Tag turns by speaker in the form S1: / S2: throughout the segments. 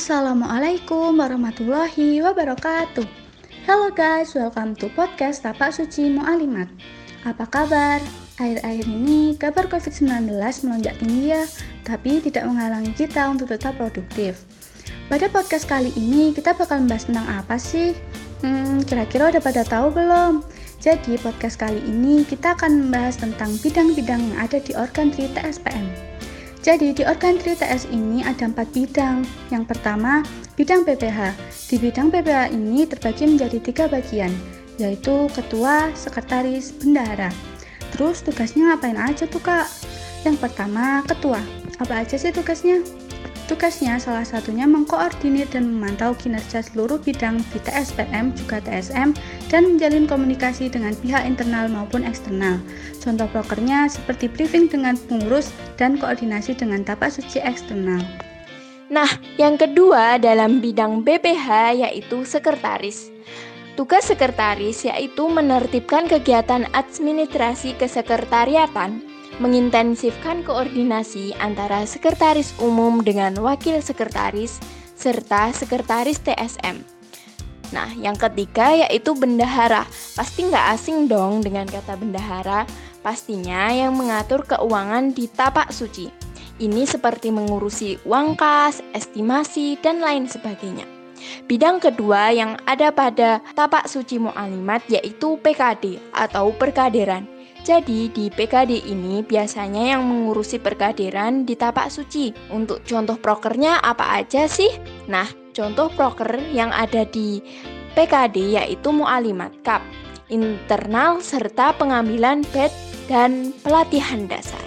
S1: Assalamualaikum warahmatullahi wabarakatuh. Hello guys, welcome to podcast Tapak Suci Mu'alimat. Apa kabar? Akhir-akhir ini kabar COVID-19 melonjak tinggi ya, tapi tidak menghalangi kita untuk tetap produktif. Pada podcast kali ini kita bakal membahas tentang apa sih? Hmm, kira-kira udah pada tahu belum? Jadi podcast kali ini kita akan membahas tentang bidang-bidang yang ada di organ tri TSPM. Jadi di organ 3TS ini ada empat bidang. Yang pertama, bidang PPH. Di bidang PPH ini terbagi menjadi tiga bagian, yaitu ketua, sekretaris, bendahara. Terus tugasnya ngapain aja tuh kak? Yang pertama, ketua. Apa aja sih tugasnya? Tugasnya salah satunya mengkoordinir dan memantau kinerja seluruh bidang di TSPM juga TSM dan menjalin komunikasi dengan pihak internal maupun eksternal. Contoh prokernya seperti briefing dengan pengurus dan koordinasi dengan tapak suci eksternal.
S2: Nah, yang kedua dalam bidang BPH yaitu sekretaris. Tugas sekretaris yaitu menertibkan kegiatan administrasi kesekretariatan mengintensifkan koordinasi antara sekretaris umum dengan wakil sekretaris serta sekretaris TSM. Nah, yang ketiga yaitu bendahara. Pasti nggak asing dong dengan kata bendahara. Pastinya yang mengatur keuangan di tapak suci. Ini seperti mengurusi uang kas, estimasi, dan lain sebagainya. Bidang kedua yang ada pada tapak suci mu'alimat yaitu PKD atau perkaderan jadi di PKD ini biasanya yang mengurusi perkaderan di tapak suci. Untuk contoh prokernya apa aja sih? Nah, contoh proker yang ada di PKD yaitu mualimat kap, internal serta pengambilan bed dan pelatihan dasar.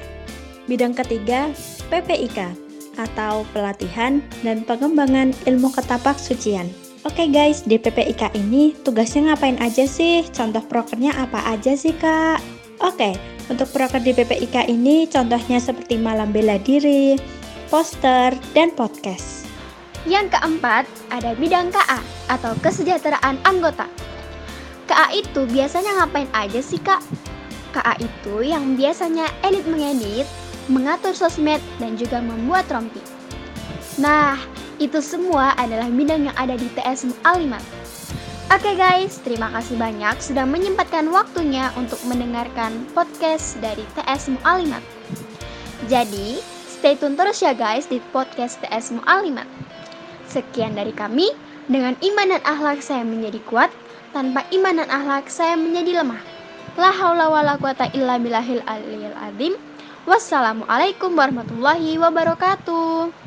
S3: Bidang ketiga, PPIK atau pelatihan dan pengembangan ilmu ketapak sucian. Oke guys, di PPIK ini tugasnya ngapain aja sih? Contoh prokernya apa aja sih kak? Oke, untuk proker di PPIK ini contohnya seperti malam bela diri, poster, dan podcast.
S4: Yang keempat, ada bidang KA atau kesejahteraan anggota. KA itu biasanya ngapain aja sih kak? KA itu yang biasanya elit mengedit, mengatur sosmed, dan juga membuat rompi. Nah, itu semua adalah bidang yang ada di TS Alimat. Oke guys, terima kasih banyak sudah menyempatkan waktunya untuk mendengarkan podcast dari TS Mu'alimat. Jadi, stay tune terus ya guys di podcast TS Mu'alimat. Sekian dari kami, dengan iman dan akhlak saya menjadi kuat, tanpa iman dan akhlak saya menjadi lemah. La haula wa la quwata illa billahil aliyil azim. Wassalamualaikum warahmatullahi wabarakatuh.